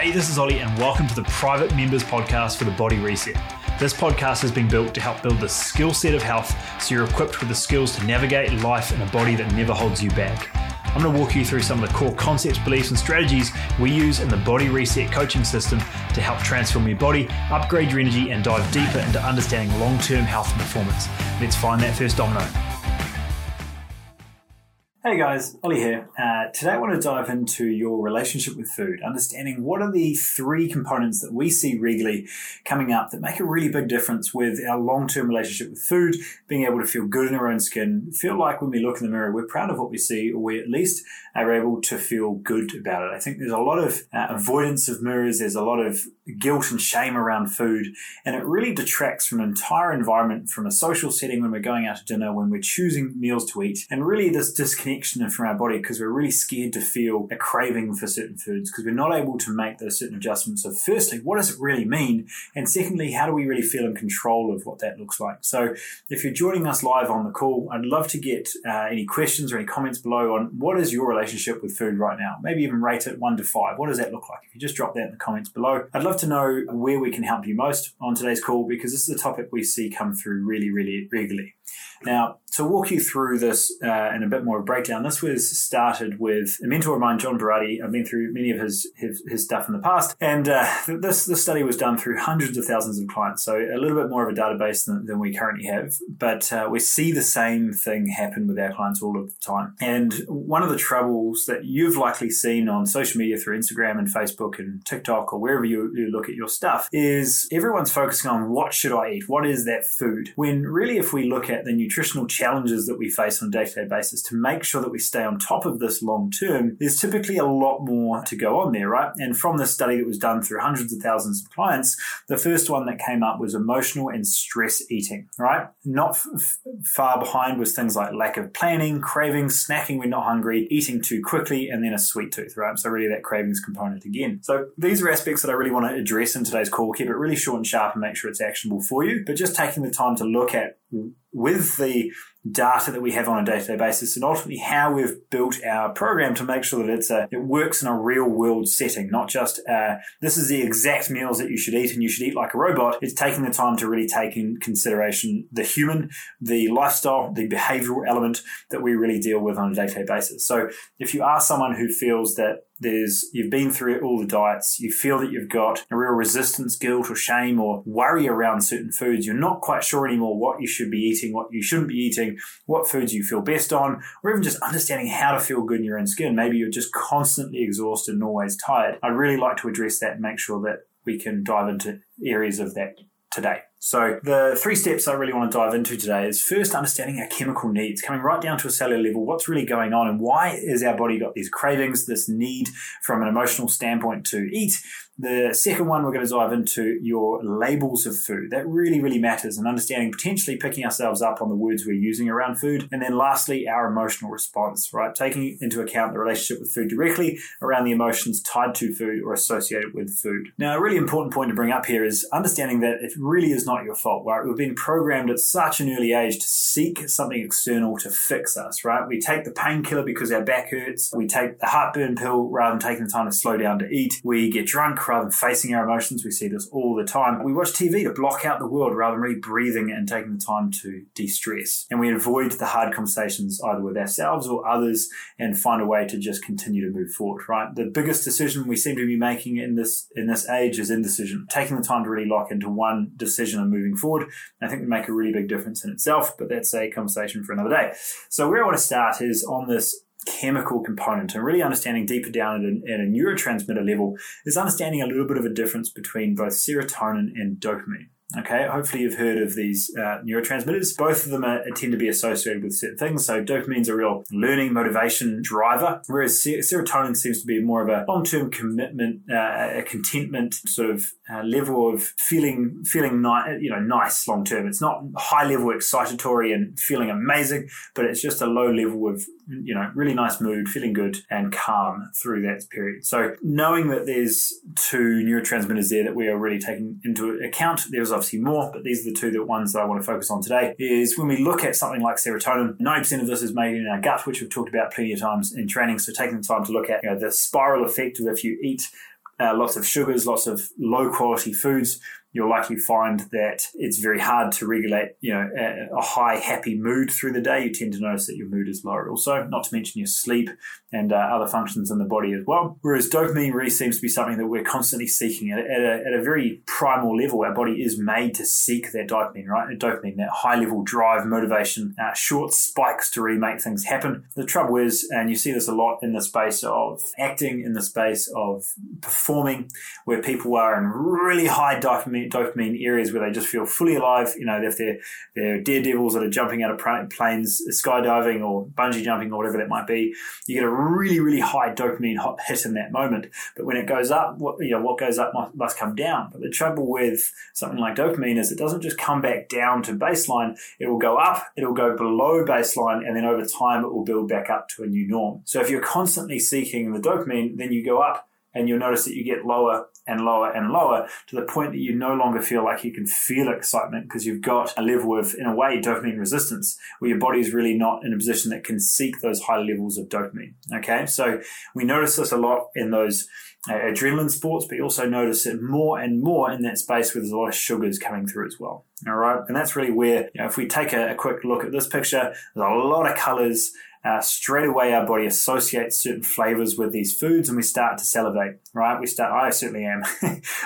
Hey, this is Olly, and welcome to the Private Members Podcast for the Body Reset. This podcast has been built to help build the skill set of health so you're equipped with the skills to navigate life in a body that never holds you back. I'm going to walk you through some of the core concepts, beliefs, and strategies we use in the Body Reset coaching system to help transform your body, upgrade your energy, and dive deeper into understanding long term health and performance. Let's find that first domino. Hey guys, Olly here. Uh, today I want to dive into your relationship with food, understanding what are the three components that we see regularly coming up that make a really big difference with our long term relationship with food, being able to feel good in our own skin, feel like when we look in the mirror, we're proud of what we see, or we at least are able to feel good about it. I think there's a lot of uh, avoidance of mirrors, there's a lot of guilt and shame around food, and it really detracts from an entire environment, from a social setting when we're going out to dinner, when we're choosing meals to eat, and really this disconnect connection from our body because we're really scared to feel a craving for certain foods because we're not able to make those certain adjustments of firstly, what does it really mean? And secondly, how do we really feel in control of what that looks like? So if you're joining us live on the call, I'd love to get uh, any questions or any comments below on what is your relationship with food right now? Maybe even rate it one to five. What does that look like? If you just drop that in the comments below, I'd love to know where we can help you most on today's call because this is a topic we see come through really, really regularly. Now, to walk you through this uh, in a bit more breakdown, this was started with a mentor of mine, John Berardi. I've been through many of his his, his stuff in the past, and uh, this this study was done through hundreds of thousands of clients, so a little bit more of a database than, than we currently have. But uh, we see the same thing happen with our clients all of the time. And one of the troubles that you've likely seen on social media through Instagram and Facebook and TikTok or wherever you, you look at your stuff is everyone's focusing on what should I eat, what is that food, when really if we look at the nutritional challenges that we face on a day to day basis to make sure that we stay on top of this long term, there's typically a lot more to go on there, right? And from the study that was done through hundreds of thousands of clients, the first one that came up was emotional and stress eating, right? Not f- far behind was things like lack of planning, cravings, snacking when not hungry, eating too quickly, and then a sweet tooth, right? So, really, that cravings component again. So, these are aspects that I really want to address in today's call. Keep it really short and sharp and make sure it's actionable for you, but just taking the time to look at with the data that we have on a day-to-day basis and ultimately how we've built our program to make sure that it's a, it works in a real world setting not just uh, this is the exact meals that you should eat and you should eat like a robot. It's taking the time to really take in consideration the human the lifestyle the behavioral element that we really deal with on a day-to-day basis. So if you are someone who feels that there's you've been through all the diets you feel that you've got a real resistance guilt or shame or worry around certain foods you're not quite sure anymore what you should be eating what you shouldn't be eating what foods you feel best on or even just understanding how to feel good in your own skin. Maybe you're just constantly exhausted and always tired. I'd really like to address that and make sure that we can dive into areas of that today so the three steps I really want to dive into today is first understanding our chemical needs, coming right down to a cellular level, what's really going on and why is our body got these cravings, this need from an emotional standpoint to eat. The second one, we're going to dive into your labels of food. That really, really matters and understanding potentially picking ourselves up on the words we're using around food. And then lastly, our emotional response, right? Taking into account the relationship with food directly around the emotions tied to food or associated with food. Now, a really important point to bring up here is understanding that it really is not your fault, right? We've been programmed at such an early age to seek something external to fix us, right? We take the painkiller because our back hurts. We take the heartburn pill rather than taking the time to slow down to eat. We get drunk rather than facing our emotions. We see this all the time. We watch TV to block out the world rather than really breathing and taking the time to de-stress. And we avoid the hard conversations either with ourselves or others and find a way to just continue to move forward, right? The biggest decision we seem to be making in this in this age is indecision. Taking the time to really lock into one decision and moving forward, I think would make a really big difference in itself, but that's a conversation for another day. So where I want to start is on this chemical component and really understanding deeper down at a, at a neurotransmitter level is understanding a little bit of a difference between both serotonin and dopamine. Okay, hopefully you've heard of these uh, neurotransmitters. Both of them are, tend to be associated with certain things. So dopamine's a real learning motivation driver, whereas serotonin seems to be more of a long-term commitment, uh, a contentment sort of uh, level of feeling feeling ni- you know nice long term. It's not high level excitatory and feeling amazing, but it's just a low level of you know really nice mood, feeling good and calm through that period. So knowing that there's two neurotransmitters there that we are really taking into account, there's obviously more, but these are the two that ones that I want to focus on today. Is when we look at something like serotonin, 90% of this is made in our gut, which we've talked about plenty of times in training. So taking the time to look at you know, the spiral effect of if you eat uh, lots of sugars, lots of low quality foods, you'll likely find that it's very hard to regulate, you know, a, a, high happy mood through the day. You tend to notice that your mood is lower also, not to mention your sleep and uh, other functions in the body as well. Whereas dopamine really seems to be something that we're constantly seeking at, at, a, at a very primal level. Our body is made to seek that dopamine, right? Dopamine, that high level drive, motivation, uh, short spikes to really make things happen. The trouble is, and you see this a lot in the space of acting, in the space of performing, where people are in really high dopamine dopamine, dopamine areas where they just feel fully alive. You know, if they're they're daredevils that are jumping out of planes, skydiving or bungee jumping or whatever that might be, you get a really really high dopamine hit in that moment. But when it goes up, what you know what goes up must, must come down. But the trouble with something like dopamine is it doesn't just come back down to baseline. It will go up, it will go below baseline, and then over time it will build back up to a new norm. So if you're constantly seeking the dopamine, then you go up and you'll notice that you get lower and lower and lower to the point that you no longer feel like you can feel excitement because you've got a level of, in a way, dopamine resistance where your body is really not in a position that can seek those high levels of dopamine. Okay, so we notice this a lot in those uh, adrenaline sports, but you also notice it more and more in that space where there's a lot of sugars coming through as well. All right, and that's really where, you know, if we take a, a quick look at this picture, there's a lot of colors uh, straight away our body associates certain flavors with these foods and we start to salivate, right? We start, I certainly am.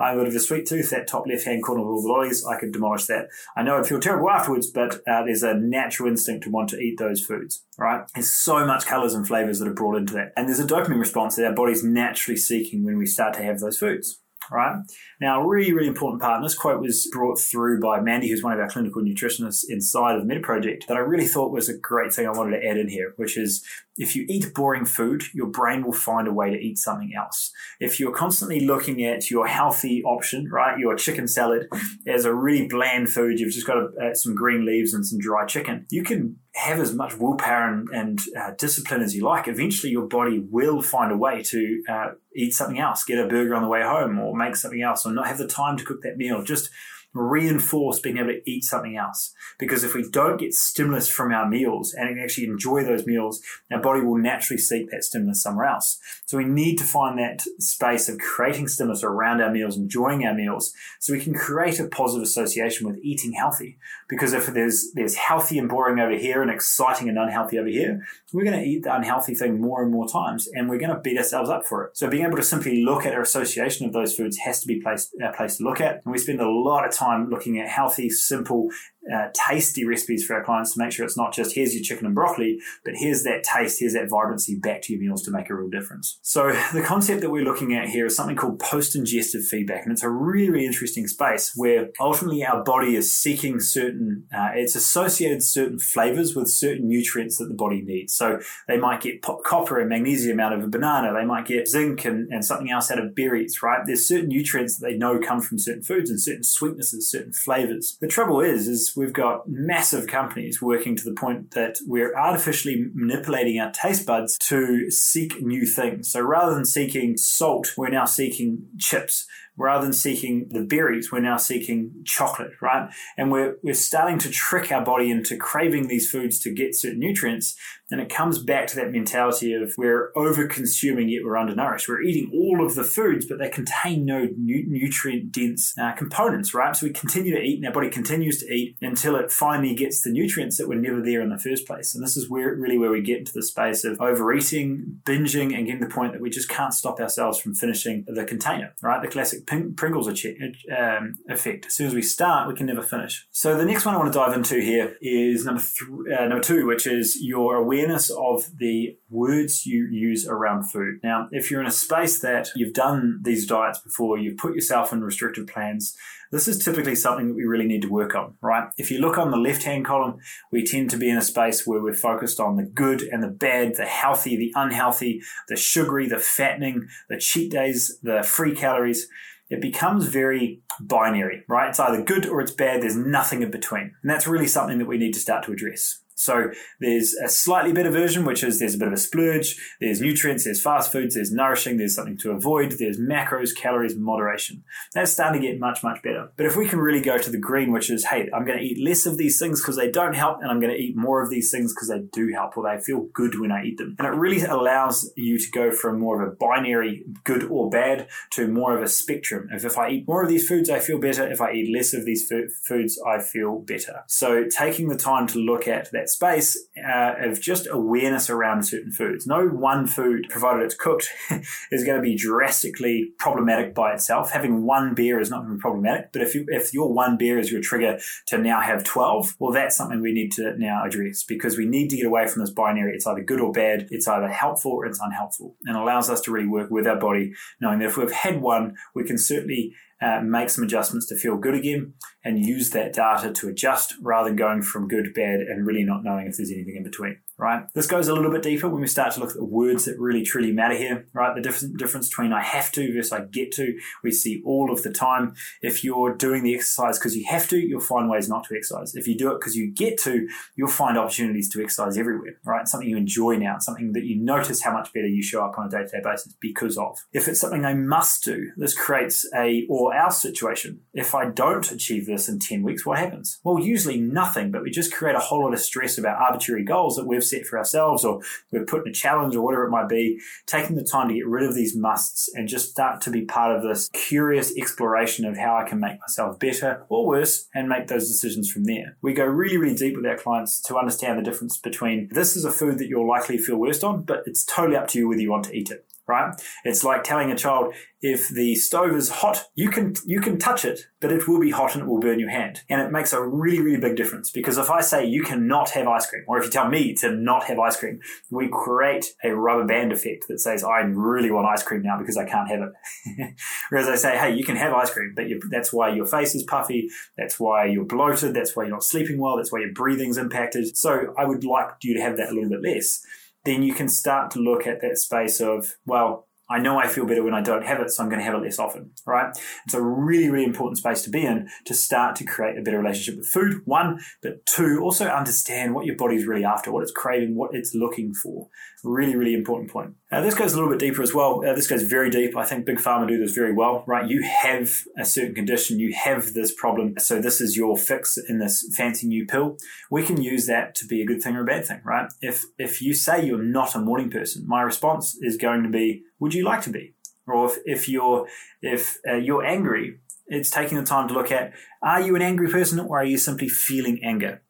I'm a bit of a sweet tooth, that top left hand corner of all the lollies, I could demolish that. I know I'd feel terrible afterwards, but uh, there's a natural instinct to want to eat those foods, right? There's so much colors and flavors that are brought into that. And there's a dopamine response that our body's naturally seeking when we start to have those foods right? Now, a really, really important part, and this quote was brought through by Mandy, who's one of our clinical nutritionists inside of the Med Project, that I really thought was a great thing I wanted to add in here, which is if you eat boring food, your brain will find a way to eat something else. If you're constantly looking at your healthy option, right, your chicken salad as a really bland food, you've just got a, uh, some green leaves and some dry chicken, you can have as much willpower and, and uh, discipline as you like. Eventually, your body will find a way to uh, eat something else, get a burger on the way home, or make something else, or not have the time to cook that meal. Just reinforce being able to eat something else. Because if we don't get stimulus from our meals and actually enjoy those meals, our body will naturally seek that stimulus somewhere else. So we need to find that space of creating stimulus around our meals, enjoying our meals, so we can create a positive association with eating healthy. Because if there's there's healthy and boring over here and exciting and unhealthy over here, we're going to eat the unhealthy thing more and more times, and we're going to beat ourselves up for it. So being able to simply look at our association of those foods has to be a place to look at, and we spend a lot of time time looking at healthy, simple, uh, tasty recipes for our clients to make sure it's not just here's your chicken and broccoli, but here's that taste, here's that vibrancy back to your meals to make a real difference. So the concept that we're looking at here is something called post-ingestive feedback, and it's a really, interesting space where ultimately our body is seeking certain, uh, it's associated certain flavors with certain nutrients that the body needs. So they might get copper and magnesium out of a banana, they might get zinc and, and something else out of berries, right? There's certain nutrients that they know come from certain foods and certain sweetnesses, certain flavors. The trouble is, is we've got massive companies working to the point that we're artificially manipulating our taste buds to seek new things. So rather than seeking salt, we're now seeking chips rather than seeking the berries, we're now seeking chocolate, right? And we're, we're starting to trick our body into craving these foods to get certain nutrients. And it comes back to that mentality of we're over consuming yet we're undernourished. We're eating all of the foods, but they contain no nu- nutrient dense uh, components, right? So we continue to eat and our body continues to eat until it finally gets the nutrients that were never there in the first place. And this is where really where we get into the space of overeating, binging, and getting the point that we just can't stop ourselves from finishing the container, right? The classic Pringles um, effect. As soon as we start, we can never finish. So the next one I want to dive into here is number three, uh, number two, which is your awareness of the words you use around food. Now, if you're in a space that you've done these diets before, you've put yourself in restrictive plans, this is typically something that we really need to work on, right? If you look on the left hand column, we tend to be in a space where we're focused on the good and the bad, the healthy, the unhealthy, the sugary, the fattening, the cheat days, the free calories it becomes very binary, right? It's either good or it's bad. There's nothing in between. And that's really something that we need to start to address. So there's a slightly better version, which is there's a bit of a splurge, there's nutrients, there's fast foods, there's nourishing, there's something to avoid, there's macros, calories, moderation. That's starting to get much, much better. But if we can really go to the green, which is, hey, I'm going to eat less of these things because they don't help, and I'm going to eat more of these things because they do help or they feel good when I eat them. And it really allows you to go from more of a binary good or bad to more of a spectrum. If, if I eat more of these foods, I feel better. If I eat less of these foods, I feel better. So taking the time to look at that space uh, of just awareness around certain foods. No one food, provided it's cooked, is going to be drastically problematic by itself. Having one beer is not going to be problematic, but if you, if your one beer is your trigger to now have 12, well, that's something we need to now address because we need to get away from this binary. It's either good or bad. It's either helpful or it's unhelpful and allows us to really work with our body, knowing that if we've had one, we can certainly uh, make some adjustments to feel good again and use that data to adjust rather than going from good to bad and really not knowing if there's anything in between right? This goes a little bit deeper when we start to look at the words that really truly matter here, right? The difference, difference between I have to versus I get to, we see all of the time. If you're doing the exercise because you have to, you'll find ways not to exercise. If you do it because you get to, you'll find opportunities to exercise everywhere, right? Something you enjoy now, something that you notice how much better you show up on a day to day basis because of. If it's something I must do, this creates a or our situation. If I don't achieve this in 10 weeks, what happens? Well, usually nothing, but we just create a whole lot of stress about arbitrary goals that we've set for ourselves or we're putting a challenge or whatever it might be, taking the time to get rid of these musts and just start to be part of this curious exploration of how I can make myself better or worse and make those decisions from there. We go really, really deep with our clients to understand the difference between this is a food that you'll likely feel worst on, but it's totally up to you whether you want to eat it right? It's like telling a child if the stove is hot, you can you can touch it, but it will be hot and it will burn your hand. And it makes a really really big difference because if I say you cannot have ice cream, or if you tell me to not have ice cream, we create a rubber band effect that says I really want ice cream now because I can't have it. Whereas I say, hey, you can have ice cream, but that's why your face is puffy, that's why you're bloated, that's why you're not sleeping well, that's why your breathing's impacted. So I would like you to have that a little bit less then you can start to look at that space of, well, I know I feel better when I don't have it, so I'm going to have it less often, right? It's a really, really important space to be in to start to create a better relationship with food, one, but two, also understand what your body's really after, what it's craving, what it's looking for. Really, really important point. Now, this goes a little bit deeper as well. Uh, this goes very deep. I think Big Pharma do this very well, right? You have a certain condition, you have this problem, so this is your fix in this fancy new pill. We can use that to be a good thing or a bad thing, right? If if you say you're not a morning person, my response is going to be, would you like to be? Or if, if you're if uh, you're angry, it's taking the time to look at are you an angry person or are you simply feeling anger?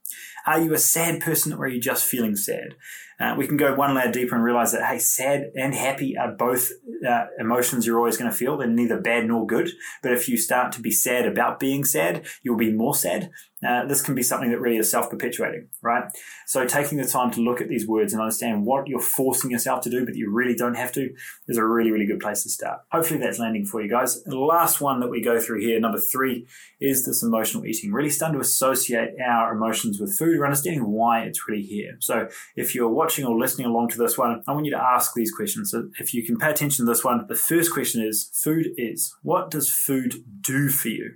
Are you a sad person or are you just feeling sad? Uh, we can go one layer deeper and realize that, hey, sad and happy are both uh, emotions you're always going to feel. They're neither bad nor good. But if you start to be sad about being sad, you'll be more sad. Uh, this can be something that really is self perpetuating, right? So, taking the time to look at these words and understand what you're forcing yourself to do, but you really don't have to, is a really, really good place to start. Hopefully, that's landing for you guys. The last one that we go through here, number three, is this emotional eating. Really starting to associate our emotions with food or understanding why it's really here. So, if you're watching or listening along to this one, I want you to ask these questions. So, if you can pay attention to this one, the first question is food is. What does food do for you?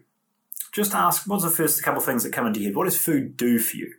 Just ask what's the first couple of things that come into your head? What does food do for you?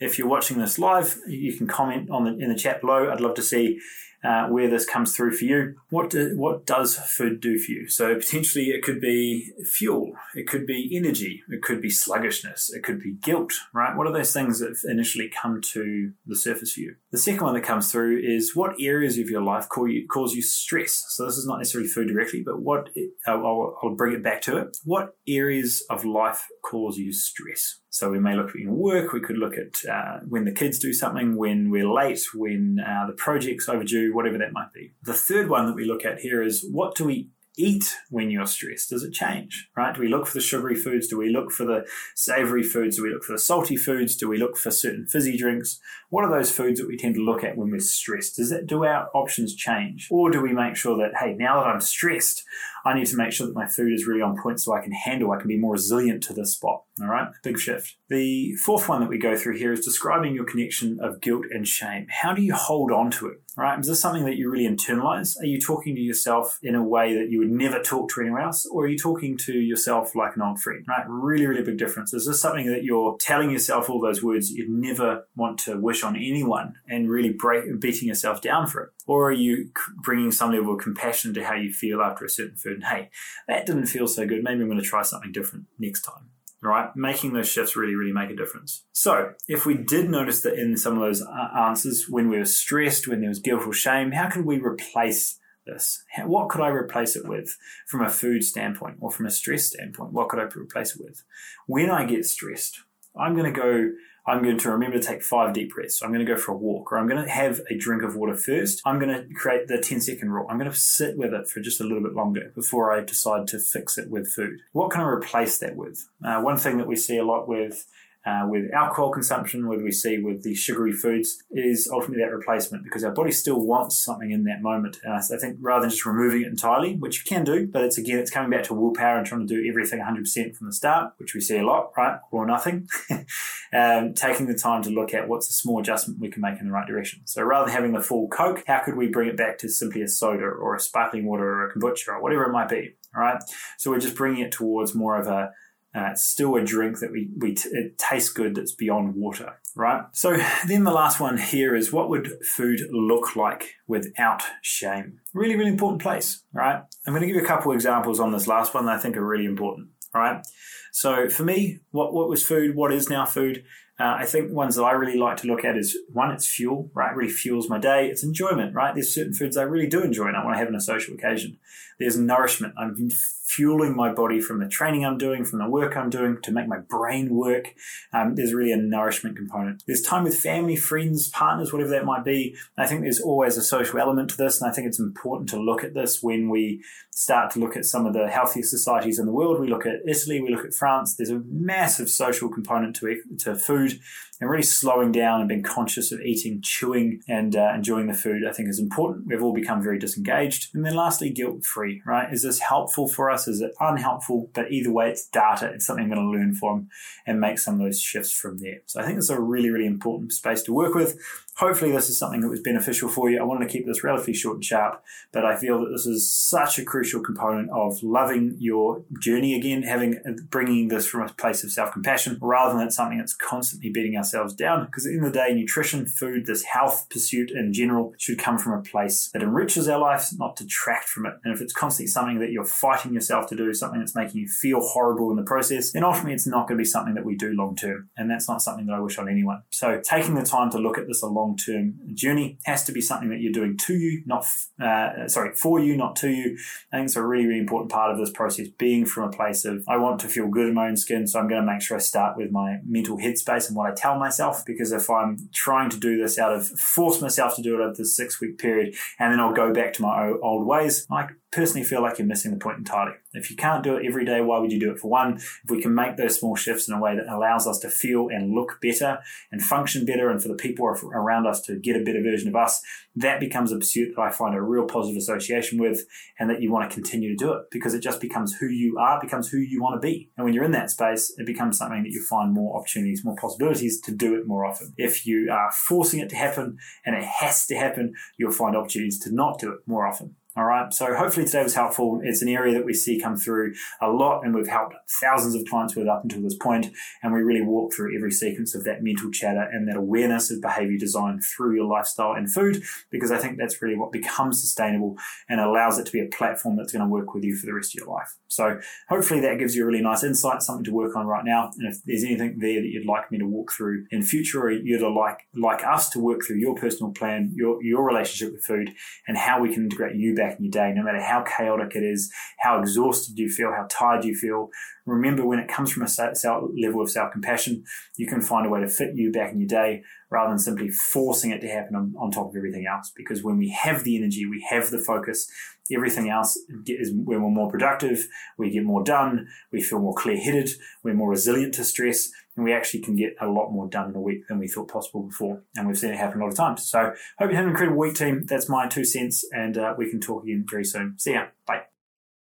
If you're watching this live, you can comment on the in the chat below. I'd love to see uh, where this comes through for you. What do, what does food do for you? So potentially it could be fuel, it could be energy, it could be sluggishness, it could be guilt. Right? What are those things that initially come to the surface for you? The second one that comes through is what areas of your life cause you, cause you stress. So this is not necessarily food directly, but what I'll, I'll bring it back to it. What areas of life cause you stress? So we may look at work, we could look at uh, when the kids do something, when we're late, when uh, the project's overdue, whatever that might be. The third one that we look at here is what do we eat when you're stressed? Does it change, right? Do we look for the sugary foods? Do we look for the savory foods? Do we look for the salty foods? Do we look for certain fizzy drinks? What are those foods that we tend to look at when we're stressed? Does that, do our options change? Or do we make sure that, hey, now that I'm stressed, I need to make sure that my food is really on point so I can handle, I can be more resilient to this spot. All right, big shift. The fourth one that we go through here is describing your connection of guilt and shame. How do you hold on to it? Right? Is this something that you really internalize? Are you talking to yourself in a way that you would never talk to anyone else? Or are you talking to yourself like an old friend? Right? Really, really big difference. Is this something that you're telling yourself all those words you'd never want to wish on anyone and really break, beating yourself down for it? Or are you bringing some level of compassion to how you feel after a certain food? And hey, that didn't feel so good. Maybe I'm going to try something different next time right? Making those shifts really, really make a difference. So, if we did notice that in some of those uh, answers, when we were stressed, when there was guilt or shame, how can we replace this? what could I replace it with from a food standpoint or from a stress standpoint? What could I replace it with? When I get stressed, I'm going to go I'm going to remember to take five deep breaths. So I'm going to go for a walk or I'm going to have a drink of water first. I'm going to create the 10 second rule. I'm going to sit with it for just a little bit longer before I decide to fix it with food. What can I replace that with? Uh, one thing that we see a lot with uh, with alcohol consumption, whether we see with the sugary foods, is ultimately that replacement because our body still wants something in that moment. And I think rather than just removing it entirely, which you can do, but it's again, it's coming back to willpower and trying to do everything 100% from the start, which we see a lot, right? Or nothing. um, taking the time to look at what's a small adjustment we can make in the right direction. So rather than having the full Coke, how could we bring it back to simply a soda or a sparkling water or a kombucha or whatever it might be? All right. So we're just bringing it towards more of a uh, it's still a drink that we, we t- it tastes good that's beyond water, right? So then the last one here is what would food look like without shame? Really, really important place, right? I'm going to give you a couple examples on this last one that I think are really important, right? So for me, what, what was food? What is now food? Uh, I think ones that I really like to look at is one, it's fuel, right? Really fuels my day. It's enjoyment, right? There's certain foods I really do enjoy and I want to have on a social occasion. There's nourishment. I'm fueling my body from the training I'm doing, from the work I'm doing to make my brain work. Um, there's really a nourishment component. There's time with family, friends, partners, whatever that might be. I think there's always a social element to this, and I think it's important to look at this when we start to look at some of the healthiest societies in the world. We look at Italy, we look at France. There's a massive social component to to food and really slowing down and being conscious of eating, chewing, and uh, enjoying the food, I think is important. We've all become very disengaged. And then lastly, guilt free, right? Is this helpful for us? Is unhelpful? But either way, it's data. It's something I'm going to learn from and make some of those shifts from there. So I think it's a really, really important space to work with. Hopefully, this is something that was beneficial for you. I wanted to keep this relatively short and sharp, but I feel that this is such a crucial component of loving your journey again, having uh, bringing this from a place of self compassion rather than something that's constantly beating ourselves down. Because of the day, nutrition, food, this health pursuit in general should come from a place that enriches our lives, not detract from it. And if it's constantly something that you're fighting yourself to do, something that's making you feel horrible in the process, then ultimately it's not going to be something that we do long term. And that's not something that I wish on anyone. So taking the time to look at this a long term journey has to be something that you're doing to you, not uh, sorry for you, not to you. I think it's a really really important part of this process, being from a place of I want to feel good in my own skin, so I'm going to make sure I start with my mental headspace and what I tell myself. Because if I'm trying to do this out of force myself to do it over this six week period, and then I'll go back to my old ways, I personally feel like you're missing the point entirely. If you can't do it every day, why would you do it for one? If we can make those small shifts in a way that allows us to feel and look better and function better, and for the people around us to get a better version of us, that becomes a pursuit that I find a real positive association with, and that you want to continue to do it because it just becomes who you are, becomes who you want to be. And when you're in that space, it becomes something that you find more opportunities, more possibilities to do it more often. If you are forcing it to happen and it has to happen, you'll find opportunities to not do it more often. All right. So hopefully today was helpful. It's an area that we see come through a lot and we've helped thousands of clients with up until this point. And we really walk through every sequence of that mental chatter and that awareness of behavior design through your lifestyle and food, because I think that's really what becomes sustainable and allows it to be a platform that's going to work with you for the rest of your life. So hopefully that gives you a really nice insight, something to work on right now. And if there's anything there that you'd like me to walk through in future or you'd like, like us to work through your personal plan, your, your relationship with food and how we can integrate you back back in your day, no matter how chaotic it is, how exhausted you feel, how tired you feel. Remember, when it comes from a level of self compassion, you can find a way to fit you back in your day rather than simply forcing it to happen on top of everything else. Because when we have the energy, we have the focus, everything else is we're more productive, we get more done, we feel more clear headed, we're more resilient to stress, and we actually can get a lot more done in a week than we thought possible before. And we've seen it happen a lot of times. So hope you have an incredible week, team. That's my two cents, and uh, we can talk again very soon. See ya. Bye.